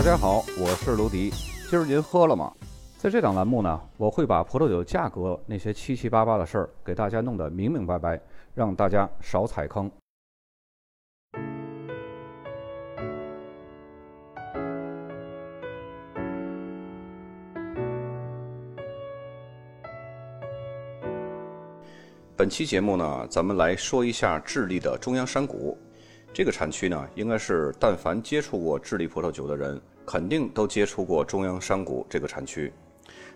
大家好，我是卢迪。今儿您喝了吗？在这档栏目呢，我会把葡萄酒价格那些七七八八的事儿给大家弄得明明白白，让大家少踩坑。本期节目呢，咱们来说一下智利的中央山谷。这个产区呢，应该是但凡接触过智利葡萄酒的人，肯定都接触过中央山谷这个产区。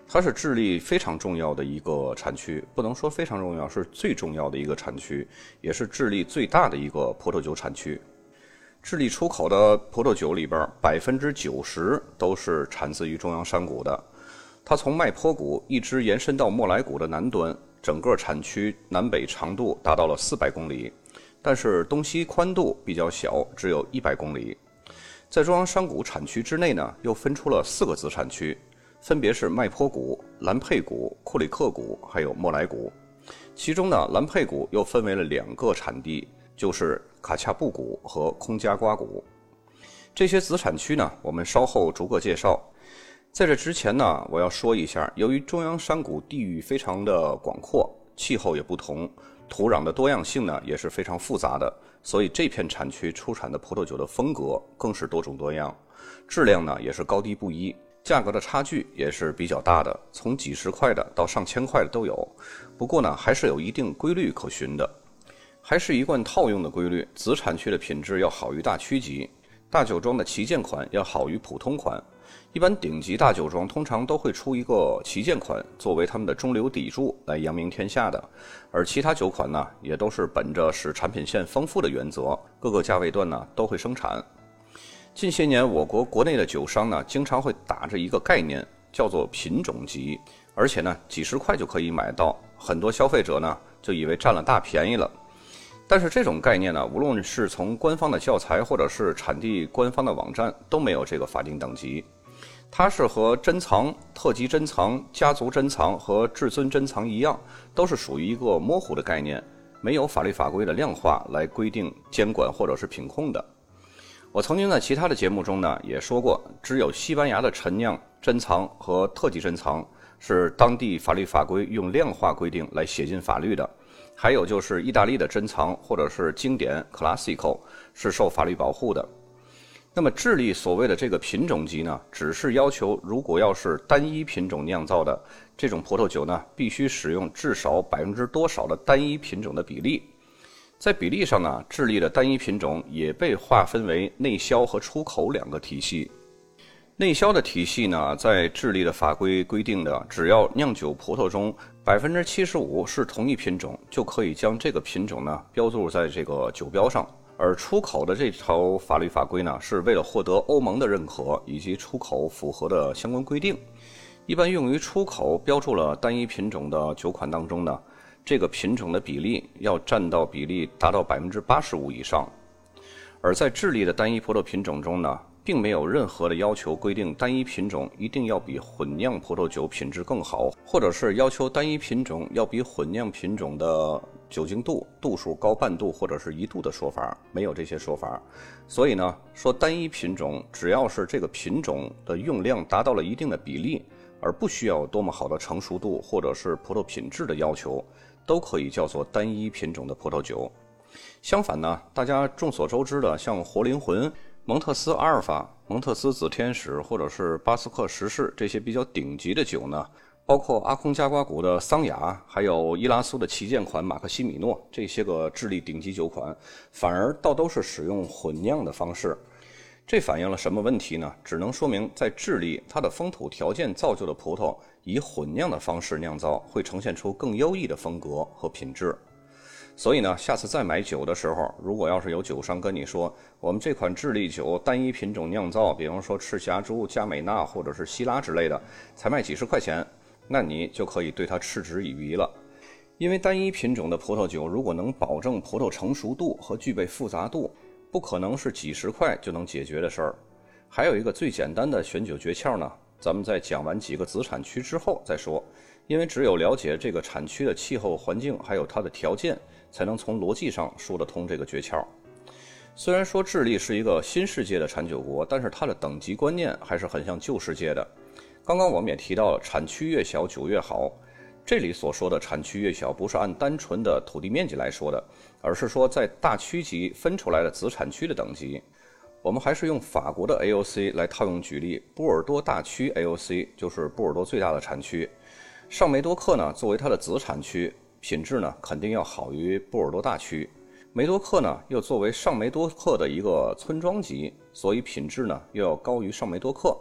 它是智利非常重要的一个产区，不能说非常重要，是最重要的一个产区，也是智利最大的一个葡萄酒产区。智利出口的葡萄酒里边，百分之九十都是产自于中央山谷的。它从麦坡谷一直延伸到莫莱谷的南端。整个产区南北长度达到了四百公里，但是东西宽度比较小，只有一百公里。在中央山谷产区之内呢，又分出了四个子产区，分别是麦坡谷、兰佩谷、库里克谷，还有莫莱谷。其中呢，兰佩谷又分为了两个产地，就是卡恰布谷和空加瓜谷。这些子产区呢，我们稍后逐个介绍。在这之前呢，我要说一下，由于中央山谷地域非常的广阔，气候也不同，土壤的多样性呢也是非常复杂的，所以这片产区出产的葡萄酒的风格更是多种多样，质量呢也是高低不一，价格的差距也是比较大的，从几十块的到上千块的都有。不过呢，还是有一定规律可循的，还是一贯套用的规律：子产区的品质要好于大区级，大酒庄的旗舰款要好于普通款。一般顶级大酒庄通常都会出一个旗舰款作为他们的中流砥柱来扬名天下的，而其他酒款呢，也都是本着使产品线丰富的原则，各个价位段呢都会生产。近些年，我国国内的酒商呢，经常会打着一个概念，叫做品种级，而且呢，几十块就可以买到，很多消费者呢就以为占了大便宜了。但是这种概念呢，无论是从官方的教材，或者是产地官方的网站，都没有这个法定等级。它是和珍藏、特级珍藏、家族珍藏和至尊珍藏一样，都是属于一个模糊的概念，没有法律法规的量化来规定监管或者是品控的。我曾经在其他的节目中呢也说过，只有西班牙的陈酿珍藏和特级珍藏是当地法律法规用量化规定来写进法律的，还有就是意大利的珍藏或者是经典 （classical） 是受法律保护的。那么智利所谓的这个品种级呢，只是要求，如果要是单一品种酿造的这种葡萄酒呢，必须使用至少百分之多少的单一品种的比例。在比例上呢，智利的单一品种也被划分为内销和出口两个体系。内销的体系呢，在智利的法规规定的，只要酿酒葡萄中百分之七十五是同一品种，就可以将这个品种呢标注在这个酒标上。而出口的这条法律法规呢，是为了获得欧盟的认可以及出口符合的相关规定，一般用于出口标注了单一品种的酒款当中呢，这个品种的比例要占到比例达到百分之八十五以上。而在智利的单一葡萄品种中呢，并没有任何的要求规定单一品种一定要比混酿葡萄酒品质更好，或者是要求单一品种要比混酿品种的。酒精度、度数高半度或者是一度的说法，没有这些说法。所以呢，说单一品种，只要是这个品种的用量达到了一定的比例，而不需要多么好的成熟度或者是葡萄品质的要求，都可以叫做单一品种的葡萄酒。相反呢，大家众所周知的，像活灵魂、蒙特斯阿尔法、蒙特斯紫天使或者是巴斯克十世这些比较顶级的酒呢。包括阿空加瓜谷的桑雅，还有伊拉苏的旗舰款马克西米诺这些个智利顶级酒款，反而倒都是使用混酿的方式。这反映了什么问题呢？只能说明在智利，它的风土条件造就的葡萄以混酿的方式酿造，会呈现出更优异的风格和品质。所以呢，下次再买酒的时候，如果要是有酒商跟你说，我们这款智利酒单一品种酿造，比方说赤霞珠、加美纳或者是希拉之类的，才卖几十块钱。那你就可以对它嗤之以鼻了，因为单一品种的葡萄酒如果能保证葡萄成熟度和具备复杂度，不可能是几十块就能解决的事儿。还有一个最简单的选酒诀窍呢，咱们在讲完几个子产区之后再说，因为只有了解这个产区的气候环境还有它的条件，才能从逻辑上说得通这个诀窍。虽然说智利是一个新世界的产酒国，但是它的等级观念还是很像旧世界的。刚刚我们也提到了，产区越小酒越好。这里所说的产区越小，不是按单纯的土地面积来说的，而是说在大区级分出来的子产区的等级。我们还是用法国的 AOC 来套用举例，波尔多大区 AOC 就是波尔多最大的产区。上梅多克呢，作为它的子产区，品质呢肯定要好于波尔多大区。梅多克呢，又作为上梅多克的一个村庄级，所以品质呢又要高于上梅多克。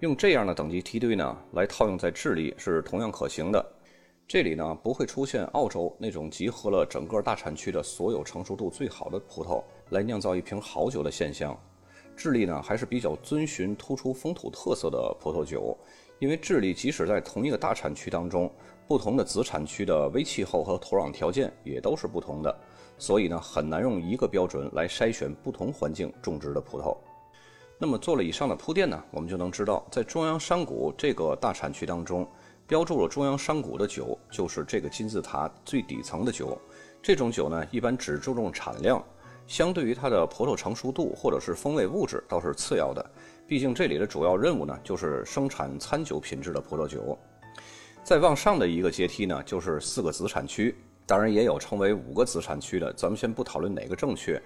用这样的等级梯队呢来套用在智利是同样可行的。这里呢不会出现澳洲那种集合了整个大产区的所有成熟度最好的葡萄来酿造一瓶好酒的现象。智利呢还是比较遵循突出风土特色的葡萄酒，因为智利即使在同一个大产区当中，不同的子产区的微气候和土壤条件也都是不同的。所以呢，很难用一个标准来筛选不同环境种植的葡萄。那么做了以上的铺垫呢，我们就能知道，在中央山谷这个大产区当中，标注了中央山谷的酒，就是这个金字塔最底层的酒。这种酒呢，一般只注重产量，相对于它的葡萄成熟度或者是风味物质，倒是次要的。毕竟这里的主要任务呢，就是生产餐酒品质的葡萄酒。再往上的一个阶梯呢，就是四个子产区。当然也有称为五个子产区的，咱们先不讨论哪个正确，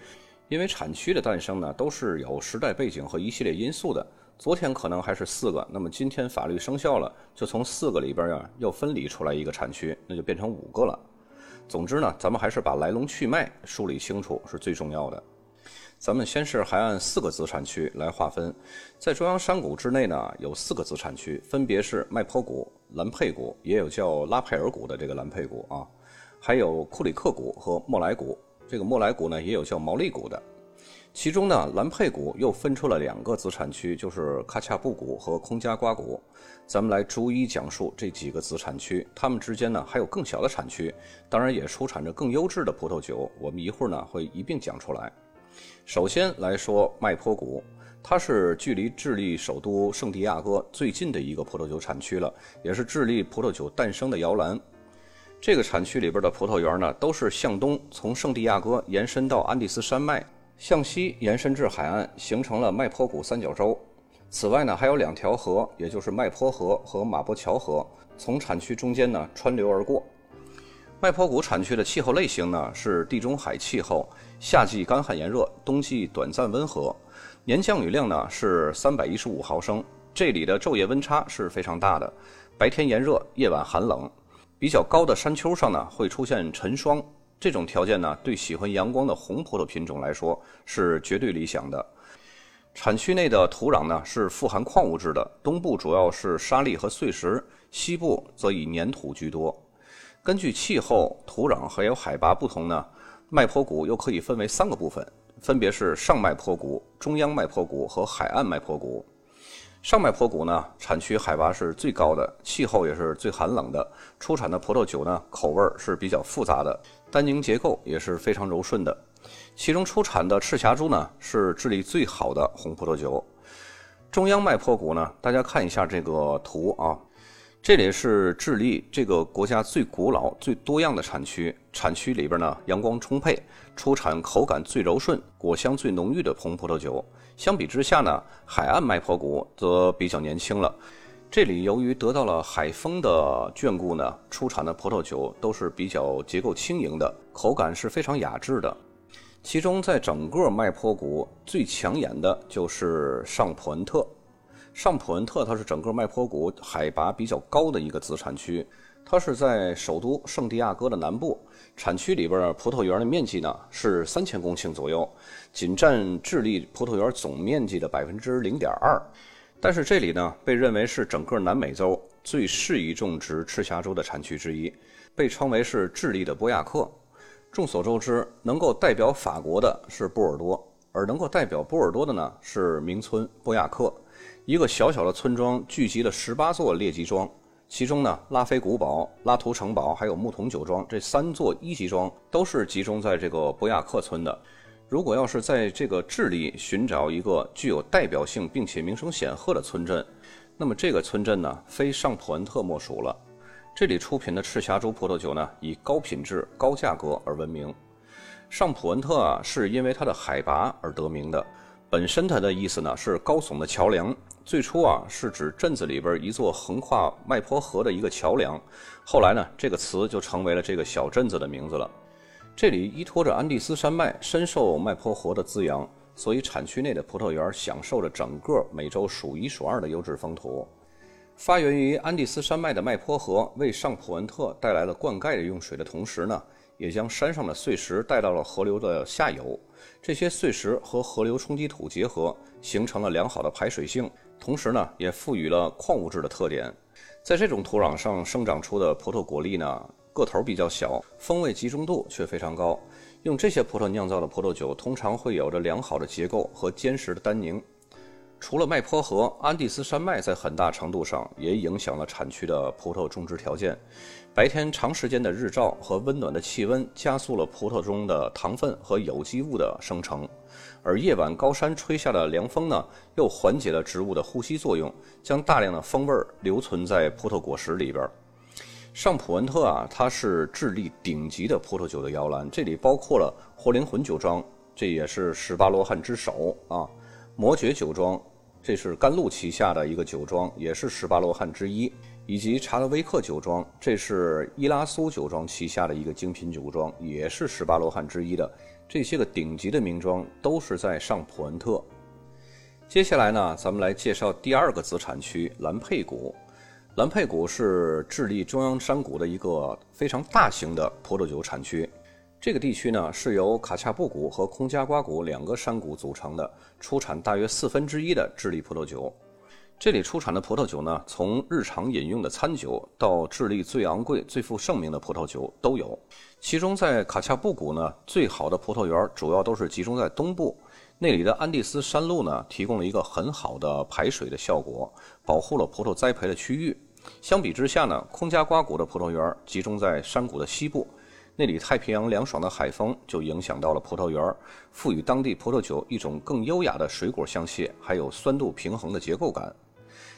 因为产区的诞生呢都是有时代背景和一系列因素的。昨天可能还是四个，那么今天法律生效了，就从四个里边呀又分离出来一个产区，那就变成五个了。总之呢，咱们还是把来龙去脉梳理清楚是最重要的。咱们先是还按四个子产区来划分，在中央山谷之内呢有四个子产区，分别是麦坡谷、兰佩谷，也有叫拉佩尔谷的这个兰佩谷啊。还有库里克谷和莫莱谷，这个莫莱谷呢也有叫毛利谷的。其中呢，兰佩谷又分出了两个子产区，就是卡恰布谷和空加瓜谷。咱们来逐一讲述这几个子产区，它们之间呢还有更小的产区，当然也出产着更优质的葡萄酒。我们一会儿呢会一并讲出来。首先来说麦坡谷，它是距离智利首都圣地亚哥最近的一个葡萄酒产区了，也是智利葡萄酒诞生的摇篮。这个产区里边的葡萄园呢，都是向东从圣地亚哥延伸到安第斯山脉，向西延伸至海岸，形成了麦坡谷三角洲。此外呢，还有两条河，也就是麦坡河和马波桥河，从产区中间呢穿流而过。麦坡谷产区的气候类型呢是地中海气候，夏季干旱炎热，冬季短暂温和，年降雨量呢是三百一十五毫升。这里的昼夜温差是非常大的，白天炎热，夜晚寒冷。比较高的山丘上呢，会出现晨霜，这种条件呢，对喜欢阳光的红葡萄品种来说是绝对理想的。产区内的土壤呢是富含矿物质的，东部主要是沙砾和碎石，西部则以粘土居多。根据气候、土壤还有海拔不同呢，麦坡谷又可以分为三个部分，分别是上麦坡谷、中央麦坡谷和海岸麦坡谷。上麦坡谷呢，产区海拔是最高的，气候也是最寒冷的，出产的葡萄酒呢，口味是比较复杂的，单宁结构也是非常柔顺的。其中出产的赤霞珠呢，是智利最好的红葡萄酒。中央麦坡谷呢，大家看一下这个图啊。这里是智利这个国家最古老、最多样的产区。产区里边呢，阳光充沛，出产口感最柔顺、果香最浓郁的红葡萄酒。相比之下呢，海岸麦坡谷则比较年轻了。这里由于得到了海风的眷顾呢，出产的葡萄酒都是比较结构轻盈的，口感是非常雅致的。其中，在整个麦坡谷最抢眼的就是上普恩特。上普恩特，它是整个麦坡谷海拔比较高的一个子产区，它是在首都圣地亚哥的南部。产区里边葡萄园的面积呢是三千公顷左右，仅占智利葡萄园总面积的百分之零点二。但是这里呢被认为是整个南美洲最适宜种植赤霞珠的产区之一，被称为是智利的波亚克。众所周知，能够代表法国的是波尔多，而能够代表波尔多的呢是名村波亚克。一个小小的村庄聚集了十八座列级庄，其中呢，拉菲古堡、拉图城堡还有牧童酒庄这三座一级庄都是集中在这个博雅克村的。如果要是在这个智利寻找一个具有代表性并且名声显赫的村镇，那么这个村镇呢，非上普恩特莫属了。这里出品的赤霞珠葡萄酒呢，以高品质、高价格而闻名。上普文特啊，是因为它的海拔而得名的。本身它的意思呢是高耸的桥梁，最初啊是指镇子里边一座横跨麦坡河的一个桥梁，后来呢这个词就成为了这个小镇子的名字了。这里依托着安第斯山脉，深受麦坡河的滋养，所以产区内的葡萄园享受着整个美洲数一数二的优质风土。发源于安第斯山脉的麦坡河为上普文特带来了灌溉的用水的同时呢。也将山上的碎石带到了河流的下游，这些碎石和河流冲积土结合，形成了良好的排水性，同时呢，也赋予了矿物质的特点。在这种土壤上生长出的葡萄果粒呢，个头比较小，风味集中度却非常高。用这些葡萄酿造的葡萄酒，通常会有着良好的结构和坚实的单宁。除了麦坡河，安第斯山脉在很大程度上也影响了产区的葡萄种植条件。白天长时间的日照和温暖的气温加速了葡萄中的糖分和有机物的生成，而夜晚高山吹下的凉风呢，又缓解了植物的呼吸作用，将大量的风味留存在葡萄果实里边。上普文特啊，它是智利顶级的葡萄酒的摇篮，这里包括了活灵魂酒庄，这也是十八罗汉之首啊，魔爵酒庄。这是甘露旗下的一个酒庄，也是十八罗汉之一，以及查德威克酒庄，这是伊拉苏酒庄旗下的一个精品酒庄，也是十八罗汉之一的。这些个顶级的名庄都是在上普恩特。接下来呢，咱们来介绍第二个子产区兰佩谷。兰佩谷是智利中央山谷的一个非常大型的葡萄酒产区。这个地区呢是由卡恰布谷和空加瓜谷两个山谷组成的，出产大约四分之一的智利葡萄酒。这里出产的葡萄酒呢，从日常饮用的餐酒到智利最昂贵、最负盛名的葡萄酒都有。其中在卡恰布谷呢，最好的葡萄园主要都是集中在东部，那里的安第斯山路呢，提供了一个很好的排水的效果，保护了葡萄栽培的区域。相比之下呢，空加瓜谷的葡萄园集中在山谷的西部。那里太平洋凉爽的海风就影响到了葡萄园，赋予当地葡萄酒一种更优雅的水果香气，还有酸度平衡的结构感。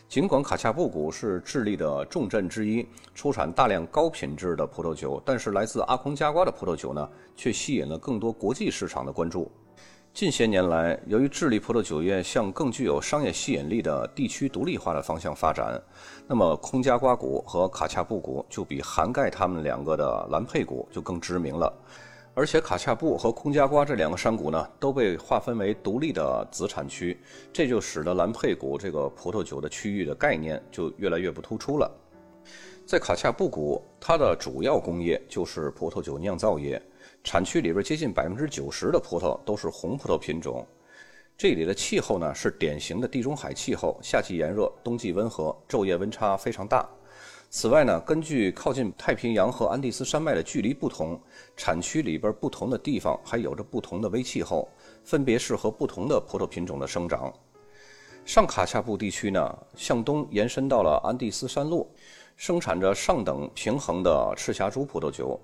尽管卡恰布谷是智利的重镇之一，出产大量高品质的葡萄酒，但是来自阿空加瓜的葡萄酒呢，却吸引了更多国际市场的关注。近些年来，由于智利葡萄酒业向更具有商业吸引力的地区独立化的方向发展，那么空加瓜谷和卡恰布谷就比涵盖他们两个的兰佩谷就更知名了。而且卡恰布和空加瓜这两个山谷呢，都被划分为独立的子产区，这就使得兰佩谷这个葡萄酒的区域的概念就越来越不突出了。在卡恰布谷，它的主要工业就是葡萄酒酿造业。产区里边接近百分之九十的葡萄都是红葡萄品种，这里的气候呢是典型的地中海气候，夏季炎热，冬季温和，昼夜温差非常大。此外呢，根据靠近太平洋和安第斯山脉的距离不同，产区里边不同的地方还有着不同的微气候，分别适合不同的葡萄品种的生长。上卡恰布地区呢，向东延伸到了安第斯山麓，生产着上等平衡的赤霞珠葡萄酒。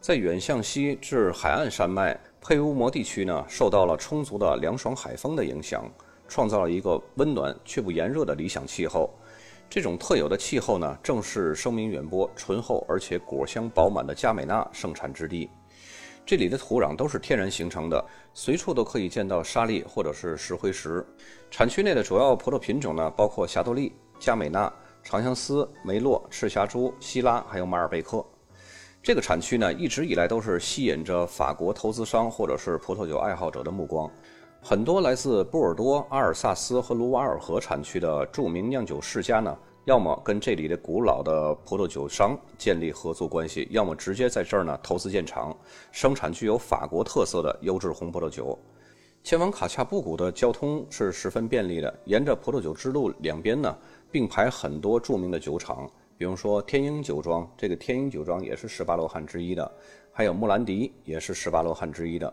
在远向西至海岸山脉佩乌摩地区呢，受到了充足的凉爽海风的影响，创造了一个温暖却不炎热的理想气候。这种特有的气候呢，正是声名远播、醇厚而且果香饱满的加美纳盛产之地。这里的土壤都是天然形成的，随处都可以见到沙砾或者是石灰石。产区内的主要葡萄品种呢，包括霞多丽、加美纳、长相思、梅洛、赤霞珠、希拉，还有马尔贝克。这个产区呢，一直以来都是吸引着法国投资商或者是葡萄酒爱好者的目光。很多来自波尔多、阿尔萨斯和卢瓦尔河产区的著名酿酒世家呢，要么跟这里的古老的葡萄酒商建立合作关系，要么直接在这儿呢投资建厂，生产具有法国特色的优质红葡萄酒。前往卡恰布谷的交通是十分便利的，沿着葡萄酒之路两边呢，并排很多著名的酒厂。比如说天鹰酒庄，这个天鹰酒庄也是十八罗汉之一的，还有穆兰迪也是十八罗汉之一的。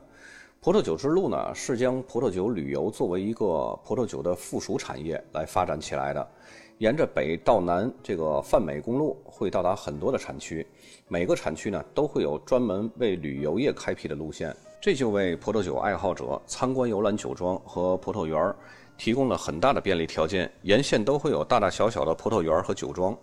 葡萄酒之路呢，是将葡萄酒旅游作为一个葡萄酒的附属产业来发展起来的。沿着北到南这个泛美公路会到达很多的产区，每个产区呢都会有专门为旅游业开辟的路线，这就为葡萄酒爱好者参观游览酒庄和葡萄园提供了很大的便利条件。沿线都会有大大小小的葡萄园和酒庄。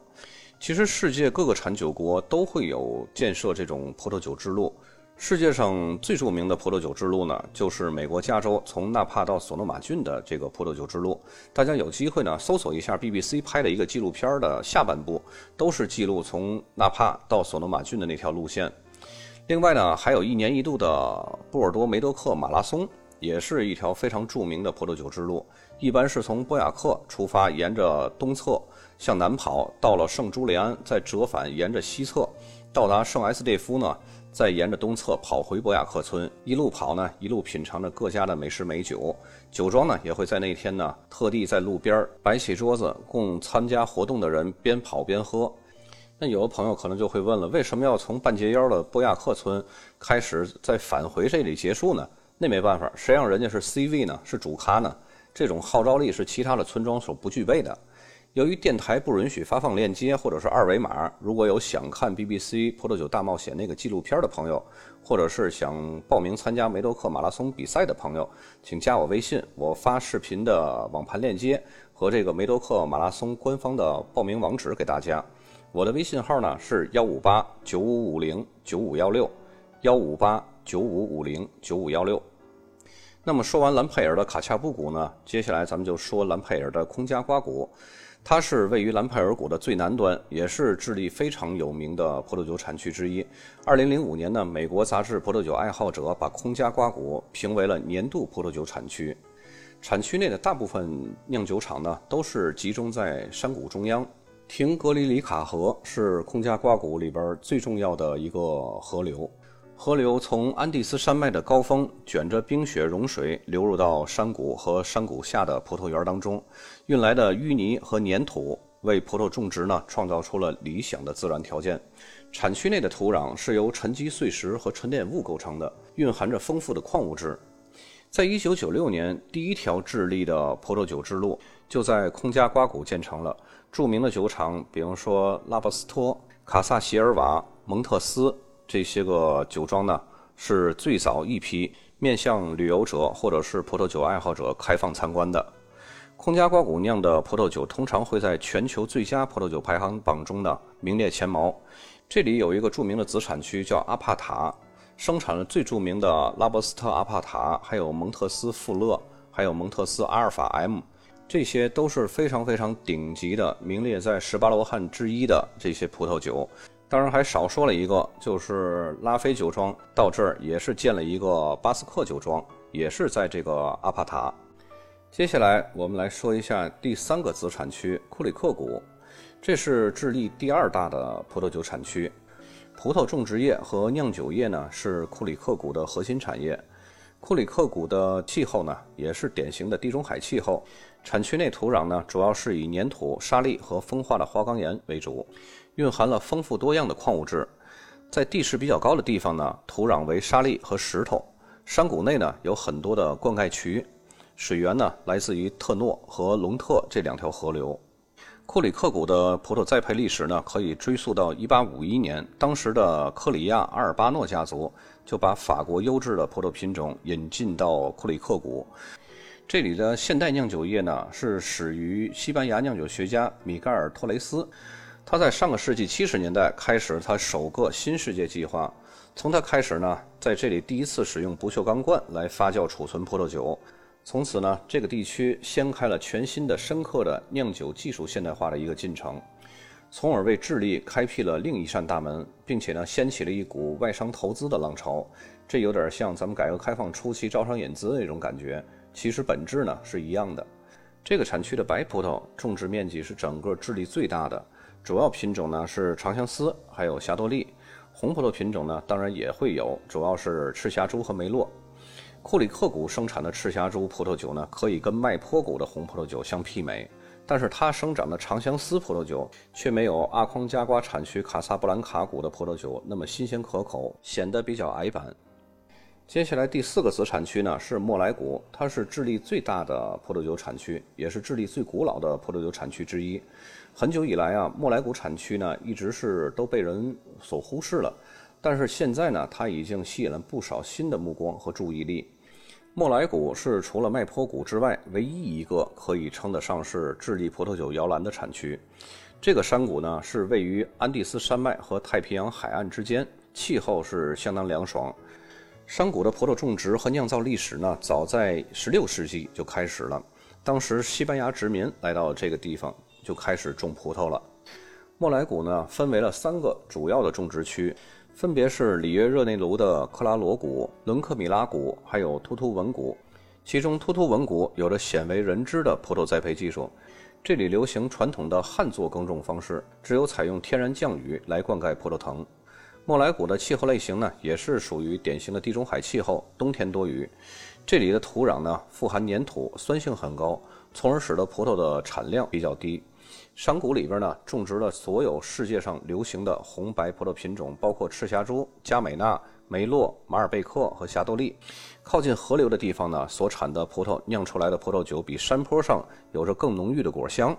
其实，世界各个产酒国都会有建设这种葡萄酒之路。世界上最著名的葡萄酒之路呢，就是美国加州从纳帕到索诺马郡的这个葡萄酒之路。大家有机会呢，搜索一下 BBC 拍的一个纪录片的下半部，都是记录从纳帕到索诺马郡的那条路线。另外呢，还有一年一度的波尔多梅多克马拉松，也是一条非常著名的葡萄酒之路。一般是从波雅克出发，沿着东侧向南跑，到了圣朱利安，再折返沿着西侧到达圣埃斯蒂夫呢。再沿着东侧跑回博雅克村，一路跑呢，一路品尝着各家的美食美酒。酒庄呢也会在那天呢，特地在路边摆起桌子，供参加活动的人边跑边喝。那有的朋友可能就会问了，为什么要从半截腰的博雅克村开始，再返回这里结束呢？那没办法，谁让人家是 CV 呢？是主咖呢？这种号召力是其他的村庄所不具备的。由于电台不允许发放链接或者是二维码，如果有想看 BBC 葡萄酒大冒险那个纪录片的朋友，或者是想报名参加梅多克马拉松比赛的朋友，请加我微信，我发视频的网盘链接和这个梅多克马拉松官方的报名网址给大家。我的微信号呢是幺五八九五五零九五幺六，幺五八九五五零九五幺六。那么说完兰佩尔的卡恰布谷呢，接下来咱们就说兰佩尔的空加瓜谷。它是位于兰佩尔谷的最南端，也是智利非常有名的葡萄酒产区之一。二零零五年呢，美国杂志《葡萄酒爱好者》把空加瓜谷评为了年度葡萄酒产区。产区内的大部分酿酒厂呢，都是集中在山谷中央。廷格里里卡河是空加瓜谷里边最重要的一个河流。河流从安第斯山脉的高峰卷着冰雪融水流入到山谷和山谷下的葡萄园当中，运来的淤泥和粘土为葡萄种植呢创造出了理想的自然条件。产区内的土壤是由沉积碎石和沉淀物构成的，蕴含着丰富的矿物质。在一九九六年，第一条智利的葡萄酒之路就在空加瓜谷建成了。著名的酒厂，比方说拉巴斯托、卡萨席尔瓦、蒙特斯。这些个酒庄呢，是最早一批面向旅游者或者是葡萄酒爱好者开放参观的。空加瓜谷酿的葡萄酒通常会在全球最佳葡萄酒排行榜中呢名列前茅。这里有一个著名的子产区叫阿帕塔，生产了最著名的拉伯斯特阿帕塔，还有蒙特斯富勒，还有蒙特斯阿尔法 M，这些都是非常非常顶级的，名列在十八罗汉之一的这些葡萄酒。当然还少说了一个，就是拉菲酒庄到这儿也是建了一个巴斯克酒庄，也是在这个阿帕塔。接下来我们来说一下第三个子产区库里克谷，这是智利第二大的葡萄酒产区。葡萄种植业和酿酒业呢是库里克谷的核心产业。库里克谷的气候呢也是典型的地中海气候，产区内土壤呢主要是以粘土、沙砾和风化的花岗岩为主。蕴含了丰富多样的矿物质，在地势比较高的地方呢，土壤为沙砾和石头；山谷内呢有很多的灌溉渠，水源呢来自于特诺和隆特这两条河流。库里克谷的葡萄栽培历史呢可以追溯到1851年，当时的科里亚阿尔巴诺家族就把法国优质的葡萄品种引进到库里克谷。这里的现代酿酒业呢是始于西班牙酿酒学家米盖尔托雷斯。他在上个世纪七十年代开始他首个新世界计划，从他开始呢，在这里第一次使用不锈钢罐来发酵储存葡萄酒，从此呢，这个地区掀开了全新的、深刻的酿酒技术现代化的一个进程，从而为智利开辟了另一扇大门，并且呢，掀起了一股外商投资的浪潮。这有点像咱们改革开放初期招商引资那种感觉，其实本质呢是一样的。这个产区的白葡萄种植面积是整个智利最大的。主要品种呢是长相思，还有霞多丽。红葡萄品种呢当然也会有，主要是赤霞珠和梅洛。库里克谷生产的赤霞珠葡萄酒呢，可以跟麦坡谷的红葡萄酒相媲美，但是它生长的长相思葡萄酒却没有阿匡加瓜产区卡萨布兰卡谷的葡萄酒那么新鲜可口，显得比较矮板。接下来第四个子产区呢是莫莱谷，它是智利最大的葡萄酒产区，也是智利最古老的葡萄酒产区之一。很久以来啊，莫莱谷产区呢一直是都被人所忽视了，但是现在呢，它已经吸引了不少新的目光和注意力。莫莱谷是除了麦坡谷之外唯一一个可以称得上是智利葡萄酒摇篮的产区。这个山谷呢是位于安第斯山脉和太平洋海岸之间。气候是相当凉爽。山谷的葡萄种植和酿造历史呢，早在16世纪就开始了。当时西班牙殖民来到这个地方，就开始种葡萄了。莫莱谷呢，分为了三个主要的种植区，分别是里约热内卢的克拉罗谷、伦克米拉谷，还有突突文谷。其中，突突文谷有着鲜为人知的葡萄栽培技术。这里流行传统的旱作耕种方式，只有采用天然降雨来灌溉葡萄藤。莫莱谷的气候类型呢，也是属于典型的地中海气候，冬天多雨。这里的土壤呢，富含粘土，酸性很高，从而使得葡萄的产量比较低。山谷里边呢，种植了所有世界上流行的红白葡萄品种，包括赤霞珠、佳美纳、梅洛、马尔贝克和霞多丽。靠近河流的地方呢，所产的葡萄酿出来的葡萄酒比山坡上有着更浓郁的果香。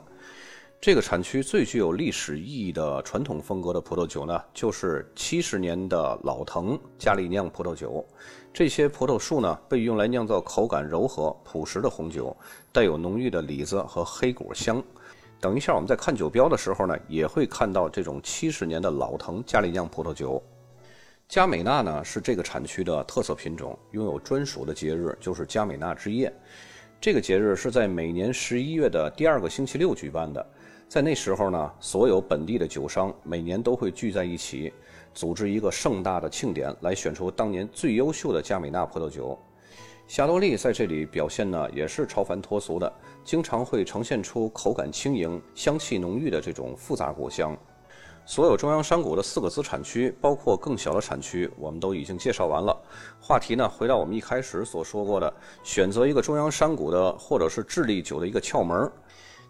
这个产区最具有历史意义的传统风格的葡萄酒呢，就是七十年的老藤加利酿葡萄酒。这些葡萄树呢，被用来酿造口感柔和、朴实的红酒，带有浓郁的李子和黑果香。等一下，我们在看酒标的时候呢，也会看到这种七十年的老藤加利酿葡萄酒。佳美纳呢，是这个产区的特色品种，拥有专属的节日，就是佳美纳之夜。这个节日是在每年十一月的第二个星期六举办的。在那时候呢，所有本地的酒商每年都会聚在一起，组织一个盛大的庆典，来选出当年最优秀的加美纳葡萄酒。霞多丽在这里表现呢，也是超凡脱俗的，经常会呈现出口感轻盈、香气浓郁的这种复杂果香。所有中央山谷的四个子产区，包括更小的产区，我们都已经介绍完了。话题呢，回到我们一开始所说过的，选择一个中央山谷的或者是智利酒的一个窍门。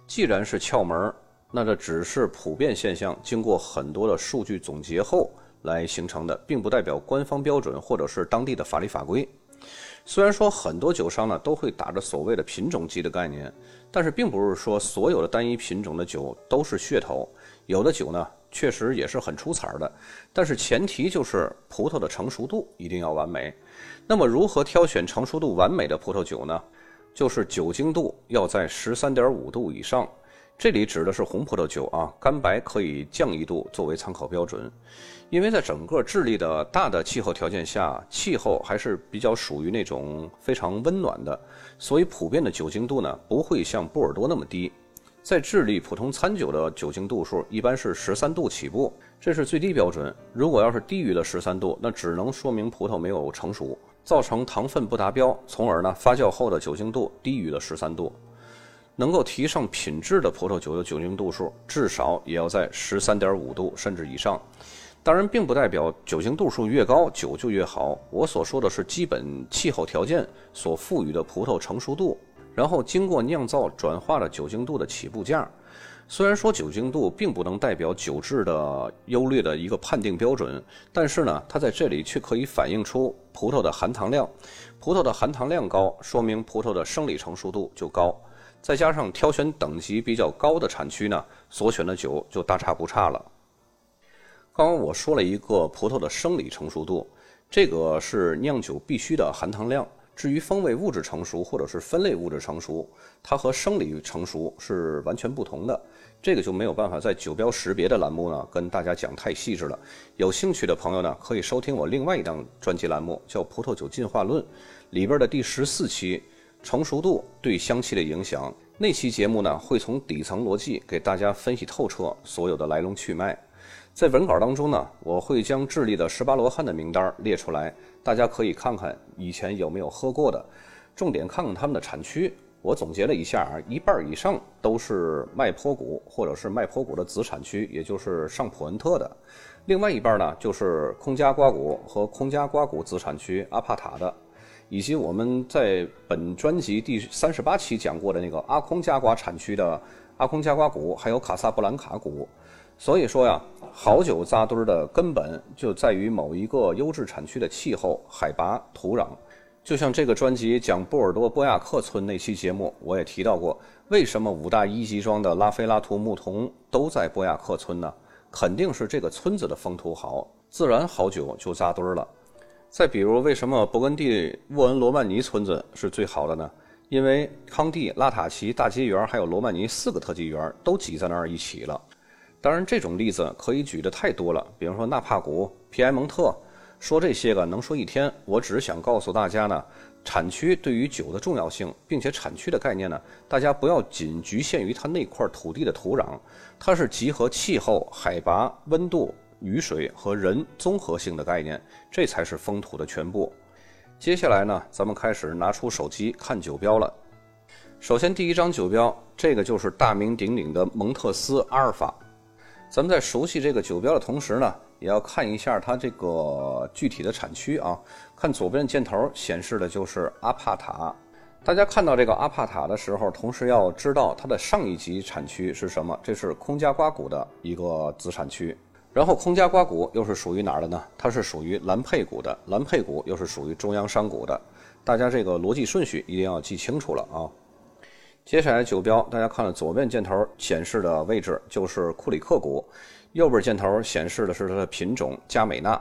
既然是窍门。那这只是普遍现象，经过很多的数据总结后来形成的，并不代表官方标准或者是当地的法律法规。虽然说很多酒商呢都会打着所谓的品种级的概念，但是并不是说所有的单一品种的酒都是噱头。有的酒呢确实也是很出彩的，但是前提就是葡萄的成熟度一定要完美。那么如何挑选成熟度完美的葡萄酒呢？就是酒精度要在十三点五度以上。这里指的是红葡萄酒啊，干白可以降一度作为参考标准，因为在整个智利的大的气候条件下，气候还是比较属于那种非常温暖的，所以普遍的酒精度呢不会像波尔多那么低。在智利，普通餐酒的酒精度数一般是十三度起步，这是最低标准。如果要是低于了十三度，那只能说明葡萄没有成熟，造成糖分不达标，从而呢发酵后的酒精度低于了十三度。能够提上品质的葡萄酒的酒精度数至少也要在十三点五度甚至以上。当然，并不代表酒精度数越高酒就越好。我所说的是基本气候条件所赋予的葡萄成熟度，然后经过酿造转化的酒精度的起步价。虽然说酒精度并不能代表酒质的优劣的一个判定标准，但是呢，它在这里却可以反映出葡萄的含糖量。葡萄的含糖量高，说明葡萄的生理成熟度就高。再加上挑选等级比较高的产区呢，所选的酒就大差不差了。刚刚我说了一个葡萄的生理成熟度，这个是酿酒必须的含糖量。至于风味物质成熟或者是分类物质成熟，它和生理成熟是完全不同的。这个就没有办法在酒标识别的栏目呢跟大家讲太细致了。有兴趣的朋友呢，可以收听我另外一档专辑栏目，叫《葡萄酒进化论》，里边的第十四期。成熟度对香气的影响，那期节目呢会从底层逻辑给大家分析透彻所有的来龙去脉。在文稿当中呢，我会将智利的十八罗汉的名单列出来，大家可以看看以前有没有喝过的，重点看看他们的产区。我总结了一下啊，一半以上都是麦坡谷或者是麦坡谷的子产区，也就是上普恩特的；另外一半呢就是空加瓜谷和空加瓜谷子产区阿帕塔的。以及我们在本专辑第三十八期讲过的那个阿空加瓜产区的阿空加瓜谷，还有卡萨布兰卡谷。所以说呀，好酒扎堆儿的根本就在于某一个优质产区的气候、海拔、土壤。就像这个专辑讲波尔多波亚克村那期节目，我也提到过，为什么五大一级庄的拉菲拉图木桐都在波亚克村呢？肯定是这个村子的风土好，自然好酒就扎堆儿了。再比如，为什么勃艮第沃恩罗曼尼村子是最好的呢？因为康帝、拉塔奇大街园还有罗曼尼四个特级园都挤在那儿一起了。当然，这种例子可以举的太多了，比如说纳帕谷、皮埃蒙特，说这些个能说一天。我只是想告诉大家呢，产区对于酒的重要性，并且产区的概念呢，大家不要仅局限于它那块土地的土壤，它是集合气候、海拔、温度、雨水和人综合性的概念，这才是风土的全部。接下来呢，咱们开始拿出手机看酒标了。首先，第一张酒标，这个就是大名鼎鼎的蒙特斯阿尔法。咱们在熟悉这个酒标的同时呢，也要看一下它这个具体的产区啊。看左边的箭头显示的就是阿帕塔。大家看到这个阿帕塔的时候，同时要知道它的上一级产区是什么？这是空加瓜谷的一个子产区。然后空加瓜谷又是属于哪儿的呢？它是属于兰佩股的。兰佩股又是属于中央商股的。大家这个逻辑顺序一定要记清楚了啊。接下来酒标，大家看了左边箭头显示的位置就是库里克股，右边箭头显示的是它的品种加美纳。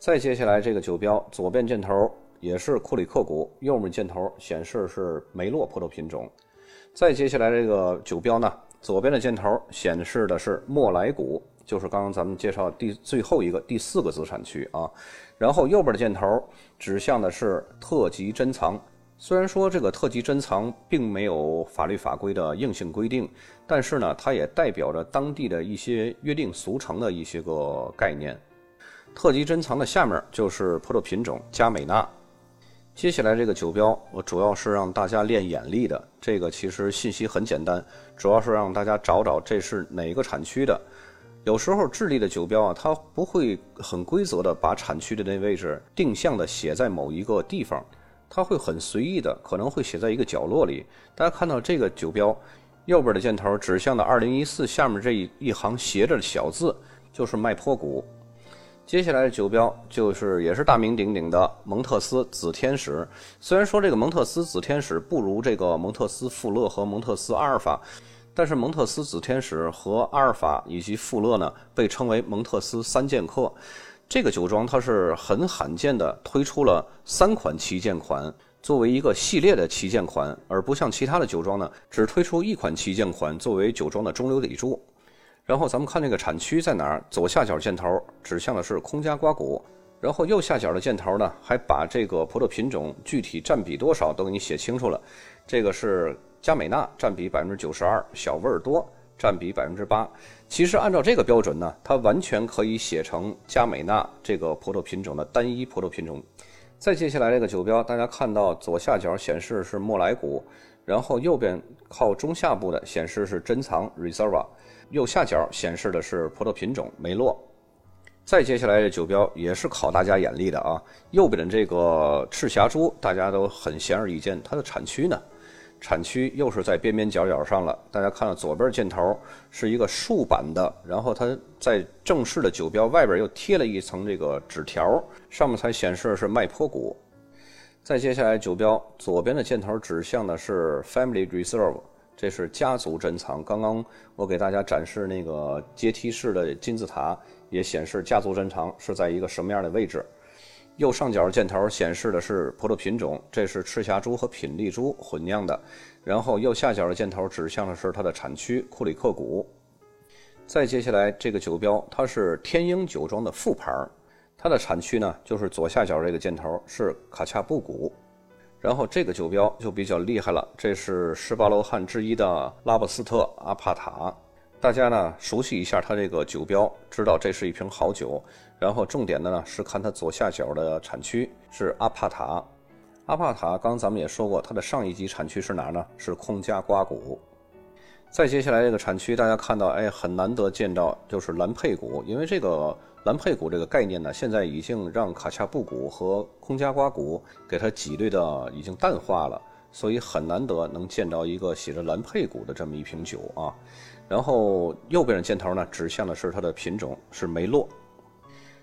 再接下来这个酒标，左边箭头也是库里克股，右面箭头显示是梅洛葡萄品种。再接下来这个酒标呢，左边的箭头显示的是莫莱谷，就是刚刚咱们介绍第最后一个第四个子产区啊。然后右边的箭头指向的是特级珍藏。虽然说这个特级珍藏并没有法律法规的硬性规定，但是呢，它也代表着当地的一些约定俗成的一些个概念。特级珍藏的下面就是葡萄品种加美纳。接下来这个酒标，我主要是让大家练眼力的。这个其实信息很简单，主要是让大家找找这是哪个产区的。有时候智利的酒标啊，它不会很规则的把产区的那位置定向的写在某一个地方。它会很随意的，可能会写在一个角落里。大家看到这个酒标，右边的箭头指向的2014，下面这一一行斜着的小字就是麦坡谷。接下来的酒标就是也是大名鼎鼎的蒙特斯紫天使。虽然说这个蒙特斯紫天使不如这个蒙特斯富勒和蒙特斯阿尔法，但是蒙特斯紫天使和阿尔法以及富勒呢，被称为蒙特斯三剑客。这个酒庄它是很罕见的推出了三款旗舰款作为一个系列的旗舰款，而不像其他的酒庄呢只推出一款旗舰款作为酒庄的中流砥柱。然后咱们看这个产区在哪儿？左下角箭头指向的是空加瓜谷，然后右下角的箭头呢还把这个葡萄品种具体占比多少都给你写清楚了。这个是加美纳占比百分之九十二，小味儿多。占比百分之八，其实按照这个标准呢，它完全可以写成加美纳这个葡萄品种的单一葡萄品种。再接下来这个酒标，大家看到左下角显示是莫莱谷，然后右边靠中下部的显示是珍藏 Reserva，右下角显示的是葡萄品种梅洛。再接下来这酒标也是考大家眼力的啊，右边的这个赤霞珠大家都很显而易见，它的产区呢？产区又是在边边角角上了。大家看到左边箭头是一个竖版的，然后它在正式的酒标外边又贴了一层这个纸条，上面才显示是麦坡谷。再接下来酒标左边的箭头指向的是 Family Reserve，这是家族珍藏。刚刚我给大家展示那个阶梯式的金字塔，也显示家族珍藏是在一个什么样的位置。右上角箭头显示的是葡萄品种，这是赤霞珠和品丽珠混酿的。然后右下角的箭头指向的是它的产区库里克谷。再接下来这个酒标，它是天鹰酒庄的副牌，它的产区呢就是左下角这个箭头是卡恰布谷。然后这个酒标就比较厉害了，这是十八罗汉之一的拉布斯特阿帕塔。大家呢熟悉一下它这个酒标，知道这是一瓶好酒。然后重点的呢是看它左下角的产区是阿帕塔。阿帕塔刚咱们也说过，它的上一级产区是哪儿呢？是空加瓜谷。再接下来这个产区，大家看到，哎，很难得见到，就是蓝佩谷。因为这个蓝佩谷这个概念呢，现在已经让卡恰布谷和空加瓜谷给它挤兑的已经淡化了，所以很难得能见到一个写着蓝佩谷的这么一瓶酒啊。然后右边的箭头呢，指向的是它的品种是梅洛。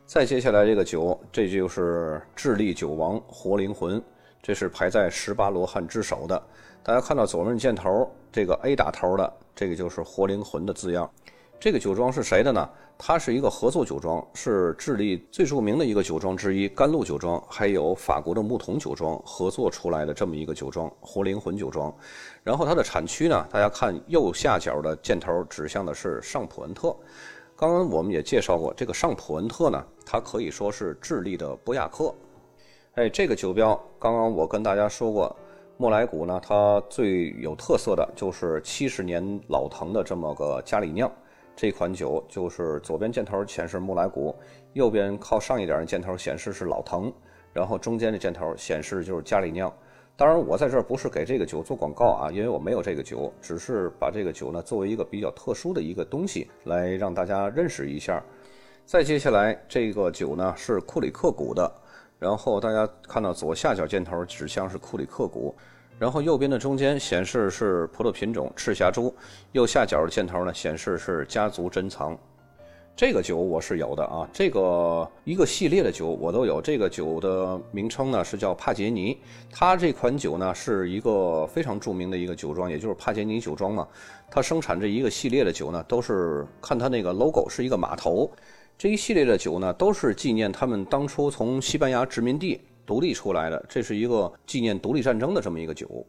再接下来这个酒，这就是智利酒王活灵魂，这是排在十八罗汉之首的。大家看到左面箭头这个 A 打头的，这个就是活灵魂的字样。这个酒庄是谁的呢？它是一个合作酒庄，是智利最著名的一个酒庄之一——甘露酒庄，还有法国的木桶酒庄合作出来的这么一个酒庄——活灵魂酒庄。然后它的产区呢，大家看右下角的箭头指向的是上普恩特。刚刚我们也介绍过，这个上普恩特呢，它可以说是智利的波亚克。哎，这个酒标，刚刚我跟大家说过，莫莱谷呢，它最有特色的就是七十年老藤的这么个加里酿。这款酒就是左边箭头显示木莱谷，右边靠上一点的箭头显示是老藤，然后中间的箭头显示就是加里酿。当然，我在这儿不是给这个酒做广告啊，因为我没有这个酒，只是把这个酒呢作为一个比较特殊的一个东西来让大家认识一下。再接下来，这个酒呢是库里克谷的，然后大家看到左下角箭头指向是库里克谷。然后右边的中间显示是葡萄品种赤霞珠，右下角的箭头呢显示是家族珍藏。这个酒我是有的啊，这个一个系列的酒我都有。这个酒的名称呢是叫帕杰尼，它这款酒呢是一个非常著名的一个酒庄，也就是帕杰尼酒庄嘛。它生产这一个系列的酒呢，都是看它那个 logo 是一个码头。这一系列的酒呢，都是纪念他们当初从西班牙殖民地。独立出来的，这是一个纪念独立战争的这么一个酒。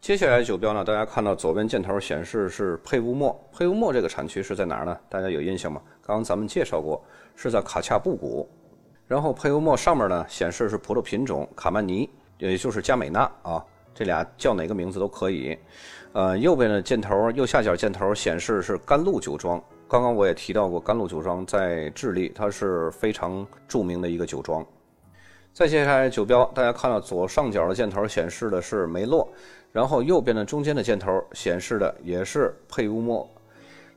接下来酒标呢，大家看到左边箭头显示是佩乌莫，佩乌莫这个产区是在哪儿呢？大家有印象吗？刚刚咱们介绍过，是在卡恰布谷。然后佩乌莫上面呢显示是葡萄品种卡曼尼，也就是加美纳啊，这俩叫哪个名字都可以。呃，右边的箭头右下角箭头显示是甘露酒庄。刚刚我也提到过，甘露酒庄在智利，它是非常著名的一个酒庄。再接下来酒标，大家看到左上角的箭头显示的是梅洛，然后右边的中间的箭头显示的也是佩乌莫。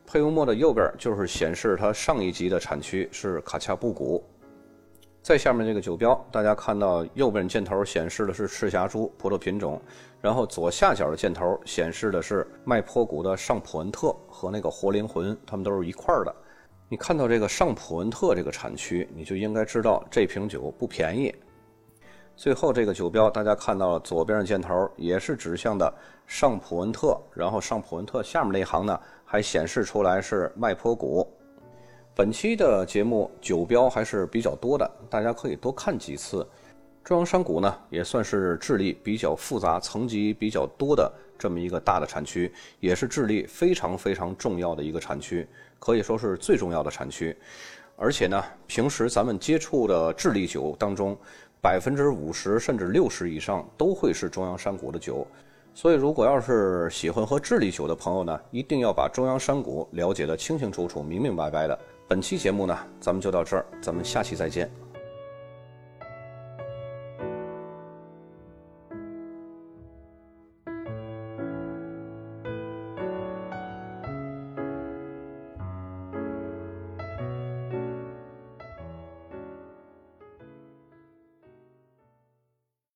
佩乌莫的右边就是显示它上一级的产区是卡恰布谷。在下面这个酒标，大家看到右边箭头显示的是赤霞珠葡萄品种，然后左下角的箭头显示的是麦坡谷的上普恩特和那个活灵魂，它们都是一块儿的。你看到这个上普恩特这个产区，你就应该知道这瓶酒不便宜。最后这个酒标，大家看到了左边的箭头也是指向的上普恩特，然后上普恩特下面那一行呢还显示出来是麦坡谷。本期的节目酒标还是比较多的，大家可以多看几次。中央山谷呢也算是智利比较复杂、层级比较多的这么一个大的产区，也是智利非常非常重要的一个产区，可以说是最重要的产区。而且呢，平时咱们接触的智利酒当中，百分之五十甚至六十以上都会是中央山谷的酒，所以如果要是喜欢喝智利酒的朋友呢，一定要把中央山谷了解的清清楚楚、明明白白的。本期节目呢，咱们就到这儿，咱们下期再见。